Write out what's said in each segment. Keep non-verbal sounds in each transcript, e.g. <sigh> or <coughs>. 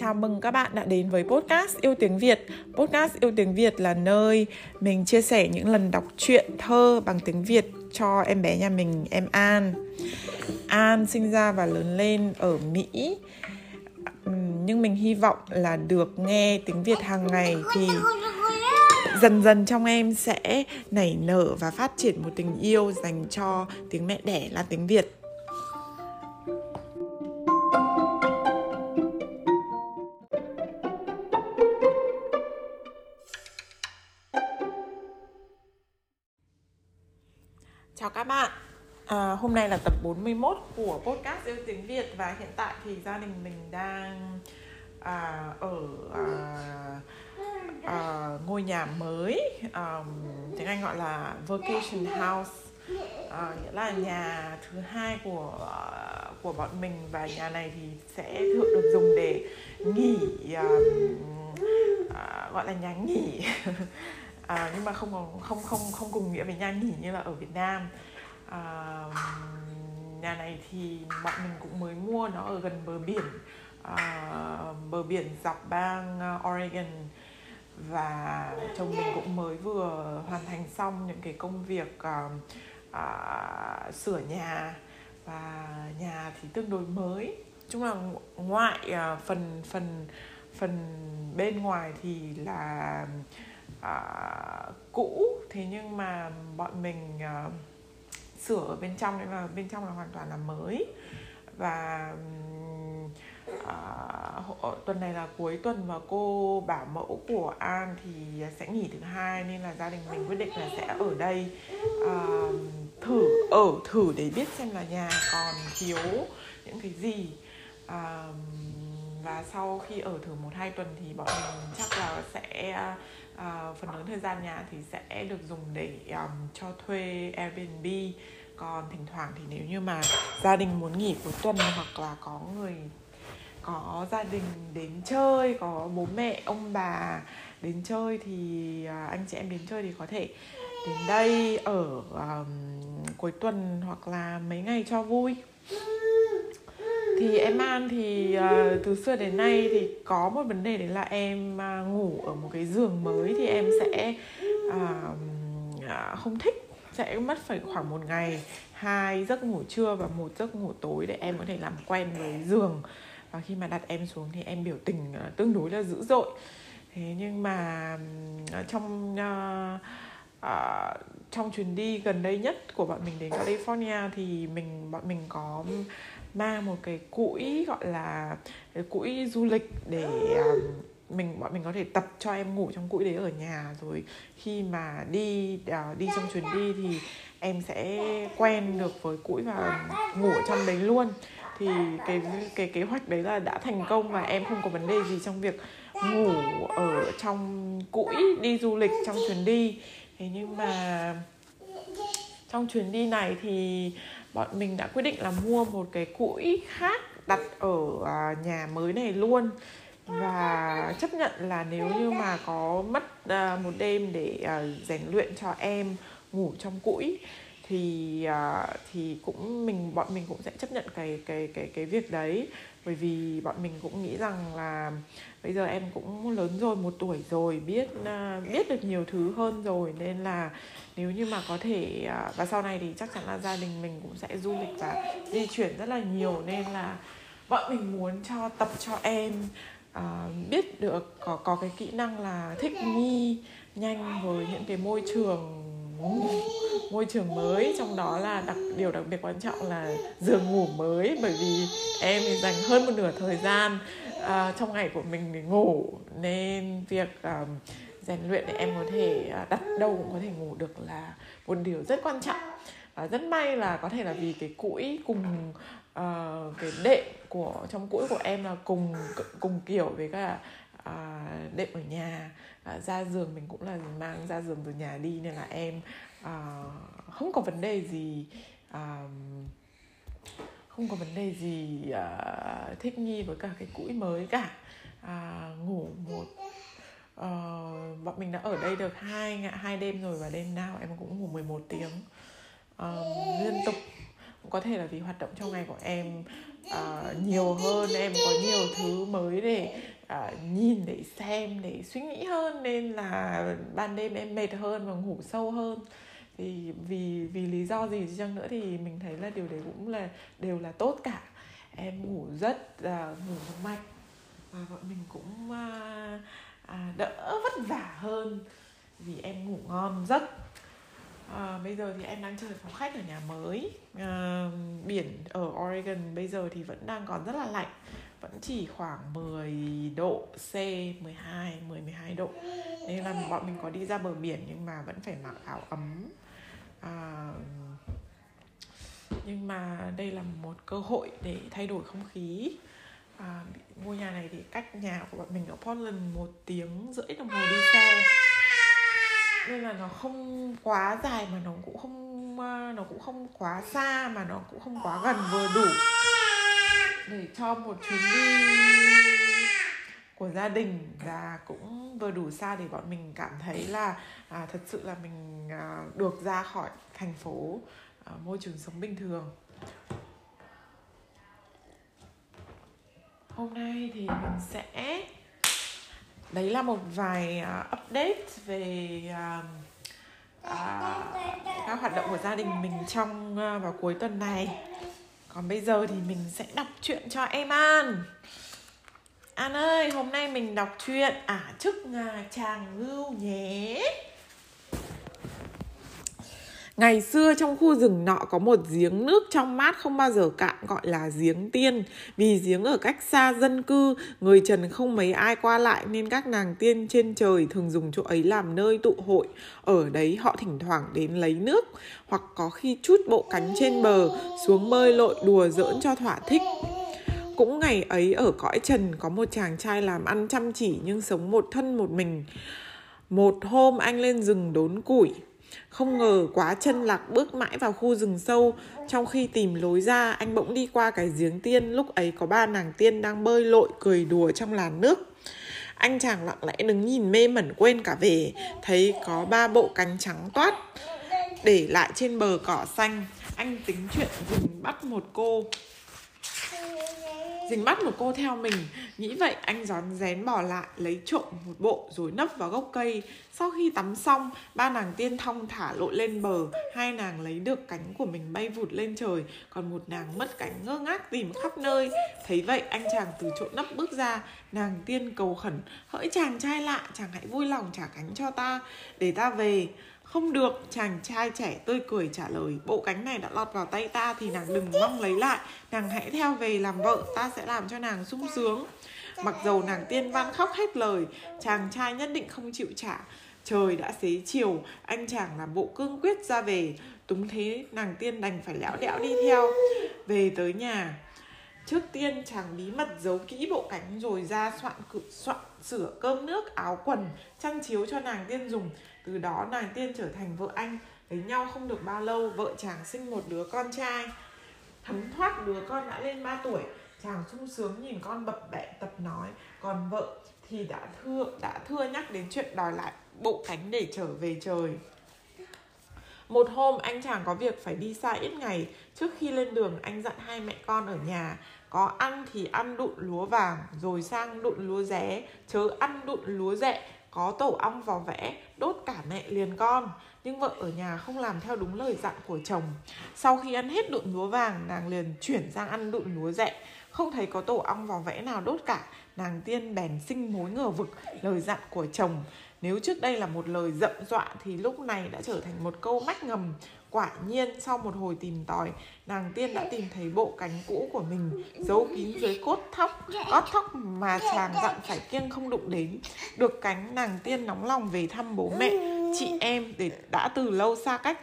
Chào mừng các bạn đã đến với podcast Yêu Tiếng Việt. Podcast Yêu Tiếng Việt là nơi mình chia sẻ những lần đọc truyện thơ bằng tiếng Việt cho em bé nhà mình, em An. An sinh ra và lớn lên ở Mỹ. Nhưng mình hy vọng là được nghe tiếng Việt hàng ngày thì dần dần trong em sẽ nảy nở và phát triển một tình yêu dành cho tiếng mẹ đẻ là tiếng Việt. Hôm nay là tập 41 của podcast Yêu Tiếng Việt Và hiện tại thì gia đình mình đang à, ở à, à, ngôi nhà mới à, Tiếng Anh gọi là Vacation House. À, Nghĩa là nhà thứ hai của à, của bọn mình Và nhà này thì sẽ thường được dùng để nghỉ um, à, Gọi là nhà nghỉ. <laughs> À, nhưng mà không không không không cùng nghĩa với nhà nghỉ như là ở Việt Nam à, nhà này thì bọn mình cũng mới mua nó ở gần bờ biển. À, bờ biển dọc bang ờ, Oregon. Và chồng mình cũng mới vừa hoàn thành xong những cái công việc à, à, sửa nhà. Và nhà thì tương đối mới. Chung là ngoại à, phần phần phần bên ngoài thì là à, cũ. Thế nhưng mà bọn mình à, sửa ở bên trong nên là bên trong là hoàn toàn là mới. Và uh, tuần này là cuối tuần và cô bảo mẫu của An thì sẽ nghỉ thứ hai nên là gia đình mình quyết định là sẽ ở đây uh, thử ở thử để biết xem là nhà còn thiếu những cái gì. Uh, và sau khi ở thử một hai tuần thì bọn mình chắc là sẽ uh, phần lớn thời gian nhà thì sẽ được dùng để um, cho thuê Airbnb. Còn thỉnh thoảng thì nếu như mà gia đình muốn nghỉ cuối tuần hoặc là có người có gia đình đến chơi có bố mẹ ông bà đến chơi thì uh, anh chị em đến chơi thì có thể đến đây ở um, cuối tuần hoặc là mấy ngày cho vui thì em An thì uh, từ xưa đến nay thì có một vấn đề đấy là em uh, ngủ ở một cái giường mới thì em sẽ uh, không thích sẽ mất phải khoảng một ngày hai giấc ngủ trưa và một giấc ngủ tối để em có thể làm quen với giường. Và khi mà đặt em xuống thì em biểu tình uh, tương đối là dữ dội. Thế nhưng mà uh, trong uh, uh, trong chuyến đi gần đây nhất của bọn mình đến California thì mình bọn mình có mang một cái cũi gọi là cái cũi du lịch để um, mình bọn mình có thể tập cho em ngủ trong cũi đấy ở nhà rồi khi mà đi uh, đi trong chuyến đi thì em sẽ quen được với cũi và ngủ ở trong đấy luôn. Thì cái cái kế hoạch đấy là đã thành công và em không có vấn đề gì trong việc ngủ ở trong cũi đi du lịch trong chuyến đi. Thế nhưng mà trong chuyến đi này thì bọn mình đã quyết định là mua một cái cũi khác đặt ở à, nhà mới này luôn. Và chấp nhận là nếu như mà có mất à, một đêm để à, rèn luyện cho em ngủ trong cũi thì à, thì cũng mình bọn mình cũng sẽ chấp nhận cái cái cái cái việc đấy. Bởi vì bọn mình cũng nghĩ rằng là bây giờ em cũng lớn rồi một tuổi rồi biết à, biết được nhiều thứ hơn rồi. Nên là nếu như mà có thể à, và sau này thì chắc chắn là gia đình mình cũng sẽ du lịch và di chuyển rất là nhiều. Nên là bọn mình muốn cho tập cho em uh, biết được có có cái kỹ năng là thích nghi nhanh với những cái môi trường môi trường mới trong đó là đặc điều đặc biệt quan trọng là giường ngủ mới bởi vì em thì dành hơn một nửa thời gian uh, trong ngày của mình để ngủ. Nên việc uh, rèn luyện để em có thể uh, đặt đâu cũng có thể ngủ được là một điều rất quan trọng. Và rất may là có thể là vì cái cũi cùng uh, cái đệm của trong cũi của em là cùng cùng kiểu với cả à, đệm ở nhà. À, ra giường mình cũng là mang ra giường từ nhà đi nên là em à, không có vấn đề gì à, không có vấn đề gì à, thích nghi với cả cái cũi mới cả. À, ngủ một à, bọn mình đã ở đây được hai hai đêm rồi và đêm nào em cũng ngủ 11 tiếng. À, liên tục. Có thể là vì hoạt động trong ngày của em uh, nhiều hơn em có nhiều thứ mới để uh, nhìn để xem để suy nghĩ hơn nên là ban đêm em mệt hơn và ngủ sâu hơn. Thì vì vì lý do gì chăng nữa thì mình thấy là điều đấy cũng là đều là tốt cả. Em ngủ rất uh, ngủ mạch và bọn mình cũng uh, uh, đỡ vất vả hơn vì em ngủ ngon giấc. À, bây giờ thì em đang chơi phòng khách ở nhà mới. À, biển ở Oregon bây giờ thì vẫn đang còn rất là lạnh vẫn chỉ khoảng 10 độ C 12 10 12 độ. Nên là bọn mình có đi ra bờ biển nhưng mà vẫn phải mặc áo ấm. À, nhưng mà đây là một cơ hội để thay đổi không khí. À, ngôi nhà này thì cách nhà của bọn mình ở Portland một tiếng rưỡi đồng hồ đi xe. Nên là nó không quá dài mà nó cũng không à, nó cũng không quá xa mà nó cũng không quá gần vừa đủ để cho một chuyến đi của gia đình và cũng vừa đủ xa để bọn mình cảm thấy là à, thật sự là mình à, được ra khỏi thành phố à, môi trường sống bình thường. Hôm nay thì mình sẽ đấy là một vài uh, update về uh, uh, các hoạt động của gia đình mình trong uh, vào cuối tuần này còn bây giờ thì mình sẽ đọc truyện cho em An. An ơi hôm nay mình đọc truyện ả à, chức ngà chàng ngưu nhé. Ngày xưa trong khu rừng nọ có một giếng nước trong mát không bao giờ cạn gọi là giếng tiên. Vì giếng ở cách xa dân cư, người trần không mấy ai qua lại nên các nàng tiên trên trời thường dùng chỗ ấy làm nơi tụ hội. Ở đấy họ thỉnh thoảng đến lấy nước hoặc có khi chút bộ cánh trên bờ xuống bơi lội đùa giỡn cho thỏa thích. Cũng ngày ấy ở cõi trần có một chàng trai làm ăn chăm chỉ nhưng sống một thân một mình. Một hôm anh lên rừng đốn củi, không ngờ quá chân lạc bước mãi vào khu rừng sâu. Trong khi tìm lối ra, anh bỗng đi qua cái giếng tiên. Lúc ấy có ba nàng tiên đang bơi lội, cười đùa trong làn nước. Anh chàng lặng lẽ đứng nhìn mê mẩn quên cả về. Thấy có ba bộ cánh trắng toát Để lại trên bờ cỏ xanh. Anh tính chuyện dừng bắt một cô. Dình mắt một cô theo mình. Nghĩ vậy, anh gión rén bỏ lại, Lấy trộm một bộ rồi nấp vào gốc cây. Sau khi tắm xong, Ba nàng tiên thong thả lội lên bờ. Hai nàng lấy được cánh của mình bay vụt lên trời. Còn một nàng mất cánh ngơ ngác tìm khắp nơi. Thấy vậy, anh chàng từ chỗ nấp bước ra. Nàng tiên cầu khẩn, Hỡi chàng trai lạ, chàng hãy vui lòng trả cánh cho ta. Để ta về không được, chàng trai trẻ tươi cười trả lời Bộ cánh này đã lọt vào tay ta thì nàng đừng mong lấy lại Nàng hãy theo về làm vợ, ta sẽ làm cho nàng sung sướng. Mặc dầu nàng tiên văn khóc hết lời Chàng trai nhất định không chịu trả. Trời đã xế chiều, anh chàng làm bộ cương quyết ra về. Túng thế nàng tiên đành phải lẽo đẽo đi theo. Về tới nhà Trước tiên chàng bí mật giấu kỹ bộ cánh rồi ra soạn cự soạn sửa cơm nước áo quần chăn chiếu cho nàng tiên dùng từ đó nàng tiên trở thành vợ anh, lấy nhau không được bao lâu, vợ chàng sinh một đứa con trai. Thấm thoát đứa con đã lên 3 tuổi, chàng sung sướng nhìn con bập bẹ, tập nói, còn vợ thì đã thưa đã thưa nhắc đến chuyện đòi lại bộ cánh để trở về trời. Một hôm, anh chàng có việc phải đi xa ít ngày. Trước khi lên đường, anh dặn hai mẹ con ở nhà, Có ăn thì ăn đụn lúa vàng, Rồi sang đụn lúa ré, Chớ ăn đụn lúa rẹ có tổ ong vò vẽ, đốt cả mẹ liền con. Nhưng vợ ở nhà không làm theo đúng lời dặn của chồng. Sau khi ăn hết đụn lúa vàng, nàng liền chuyển sang ăn đụn lúa dẹ không thấy có tổ ong vò vẽ nào đốt cả, nàng tiên bèn sinh mối ngờ vực, lời dặn của chồng. Nếu trước đây là một lời dậm dọa, thì lúc này đã trở thành một câu mách ngầm. Quả nhiên sau một hồi tìm tòi, nàng tiên đã tìm thấy bộ cánh cũ của mình giấu kín dưới cốt thóc, gót thóc mà chàng dặn phải kiêng không đụng đến. Được cánh nàng tiên nóng lòng về thăm bố mẹ, chị em để đã từ lâu xa cách.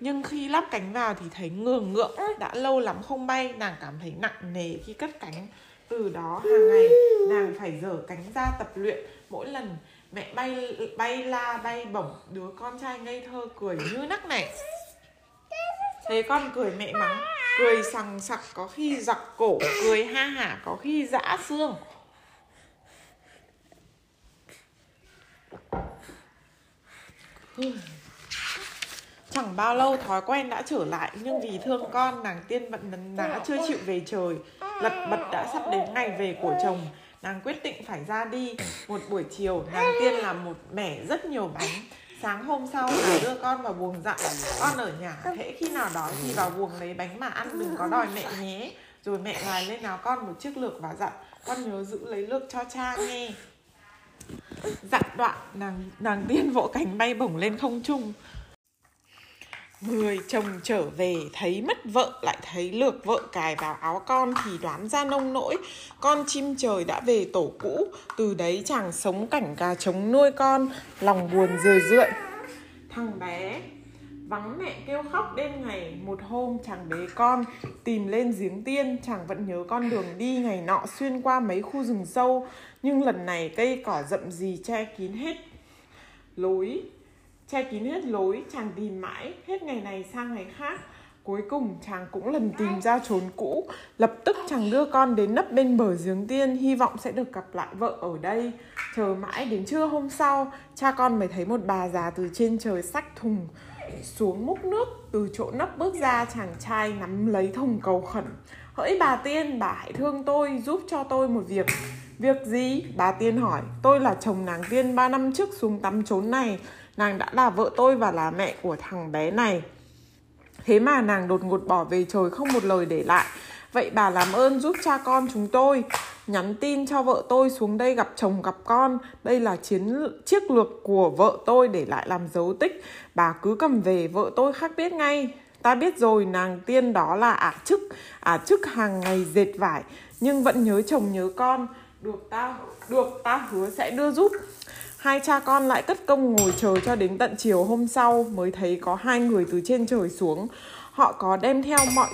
Nhưng khi lắp cánh vào thì thấy ngường ngượng, đã lâu lắm không bay, nàng cảm thấy nặng nề khi cất cánh. Từ đó hàng ngày nàng phải dở cánh ra tập luyện mỗi lần mẹ bay bay la bay bổng đứa con trai ngây thơ cười như nắc này Thấy con cười mẹ mắng, Cười sằng sặc, có khi giặc cổ, Cười ha hả, có khi dã xương. Chẳng bao lâu thói quen đã trở lại, Nhưng vì thương con, nàng tiên vẫn đã chưa chịu về trời. Lật bật đã sắp đến ngày về của chồng, Nàng quyết định phải ra đi. Một buổi chiều, nàng tiên làm một mẻ rất nhiều bánh. Sáng hôm sau <coughs> nàng đưa con vào buồng dặn Con ở nhà hễ khi nào đói thì vào buồng lấy bánh mà ăn Đừng có đòi mẹ nhé. Rồi mẹ lại lên nào con một chiếc lược và dặn Con nhớ giữ lấy lược cho cha nghe. Dặn đoạn nàng, nàng tiên vỗ cánh bay bổng lên không trung Người chồng trở về thấy mất vợ, lại thấy lược vợ cài vào áo con thì đoán ra nông nỗi. Con chim trời đã về tổ cũ, từ đấy chàng sống cảnh gà trống nuôi con, lòng buồn rười rượi. Thằng bé vắng mẹ kêu khóc đêm ngày, một hôm chàng bế con, tìm lên giếng tiên, chàng vẫn nhớ con đường đi ngày nọ xuyên qua mấy khu rừng sâu. Nhưng lần này cây cỏ rậm gì che kín hết lối che kín hết lối, chàng tìm mãi hết ngày này sang ngày khác. Cuối cùng, chàng cũng lần tìm ra chốn cũ. Lập tức chàng đưa con đến nấp bên bờ giếng tiên, hy vọng sẽ được gặp lại vợ ở đây. Chờ mãi đến trưa hôm sau, cha con mới thấy một bà già từ trên trời xách thùng xuống múc nước. Từ chỗ nấp bước ra, chàng trai nắm lấy thùng cầu khẩn hỡi bà tiên, bà hãy thương tôi, giúp cho tôi một việc. Việc gì? Bà tiên hỏi. Tôi là chồng nàng tiên ba năm trước xuống tắm trốn này. Nàng đã là vợ tôi và là mẹ của thằng bé này. Thế mà nàng đột ngột bỏ về trời không một lời để lại. Vậy bà làm ơn giúp cha con chúng tôi. Nhắn tin cho vợ tôi xuống đây gặp chồng gặp con. Đây là chiến chiếc lược của vợ tôi để lại làm dấu tích. Bà cứ cầm về, vợ tôi khác biết ngay ta biết rồi nàng tiên đó là ả chức ả chức hàng ngày dệt vải nhưng vẫn nhớ chồng nhớ con được ta được ta hứa sẽ đưa giúp Hai cha con lại cất công ngồi chờ cho đến tận chiều hôm sau mới thấy có hai người từ trên trời xuống. Họ có đem theo mọi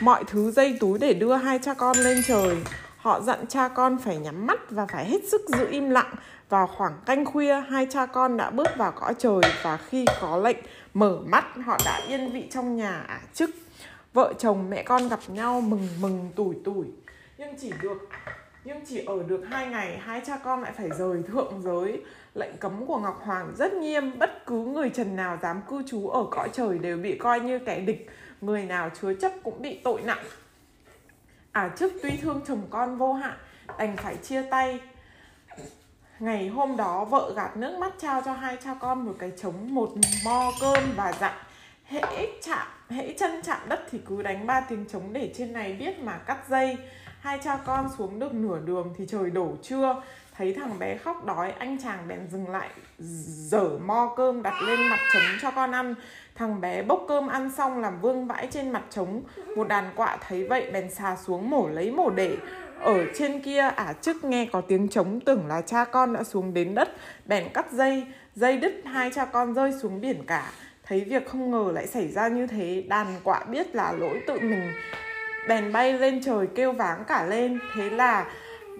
mọi thứ dây túi để đưa hai cha con lên trời. Họ dặn cha con phải nhắm mắt và phải hết sức giữ im lặng. Vào khoảng canh khuya, hai cha con đã bước vào cõi trời và khi có lệnh mở mắt, họ đã yên vị trong nhà ả chức. Vợ chồng mẹ con gặp nhau mừng mừng tủi tủi. Nhưng chỉ được nhưng chỉ ở được hai ngày hai cha con lại phải rời thượng giới lệnh cấm của ngọc hoàng rất nghiêm bất cứ người trần nào dám cư trú ở cõi trời đều bị coi như kẻ địch người nào chứa chấp cũng bị tội nặng à trước tuy thương chồng con vô hạn đành phải chia tay ngày hôm đó vợ gạt nước mắt trao cho hai cha con một cái trống, một mo cơm và dặn, hễ chạm, hễ chân chạm đất thì cứ đánh ba tiếng trống để trên này biết mà cắt dây. Hai cha con xuống được nửa đường thì trời đổ trưa. Thấy thằng bé khóc đói, anh chàng bèn dừng lại, dở mo cơm đặt lên mặt trống cho con ăn. Thằng bé bốc cơm ăn xong làm vương vãi trên mặt trống. Một đàn quạ thấy vậy bèn xà xuống mổ lấy mổ để ở trên kia à, ả chức nghe có tiếng trống tưởng là cha con đã xuống đến đất, bèn cắt dây dây đứt hai cha con rơi xuống biển cả. Thấy việc không ngờ lại xảy ra như thế, đàn quạ biết là lỗi tự mình. Bèn bay lên trời kêu váng cả lên. Thế là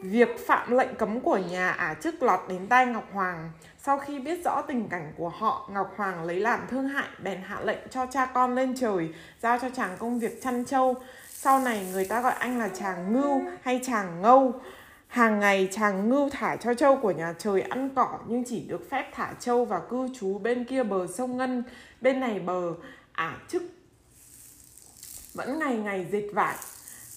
việc phạm lệnh cấm của nhà à, ả chức lọt đến tai ngọc hoàng. Sau khi biết rõ tình cảnh của họ, ngọc hoàng lấy làm thương hại, bèn hạ lệnh cho cha con lên trời, giao cho chàng công việc chăn trâu sau này người ta gọi anh là chàng ngưu hay chàng ngâu. Hàng ngày chàng ngưu thả cho trâu của nhà trời ăn cỏ, nhưng chỉ được phép thả trâu và cư trú bên kia bờ sông ngân. Bên này bờ, ả chức. Vẫn ngày ngày dệt vải.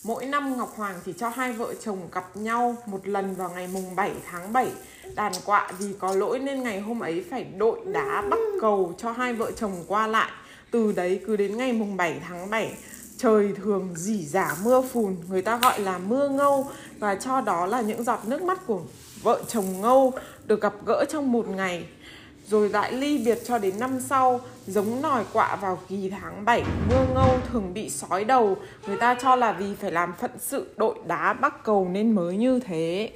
Mỗi năm Ngọc Hoàng chỉ cho hai vợ chồng gặp nhau một lần vào ngày mùng 7 tháng 7 Đàn quạ vì có lỗi nên ngày hôm ấy phải đội đá bắt cầu cho hai vợ chồng qua lại. Từ đấy cứ đến ngày mùng 7 tháng 7 Trời thường dỉ giả mưa phùn, Người ta gọi là mưa ngâu. Và cho đó là những giọt nước mắt của vợ chồng ngâu Được gặp gỡ trong một ngày. Rồi lại ly biệt cho đến năm sau, giống nòi quạ vào kỳ tháng 7 mưa ngâu thường bị sói đầu. Người ta cho là vì phải làm phận sự đội đá bắc cầu nên mới như thế.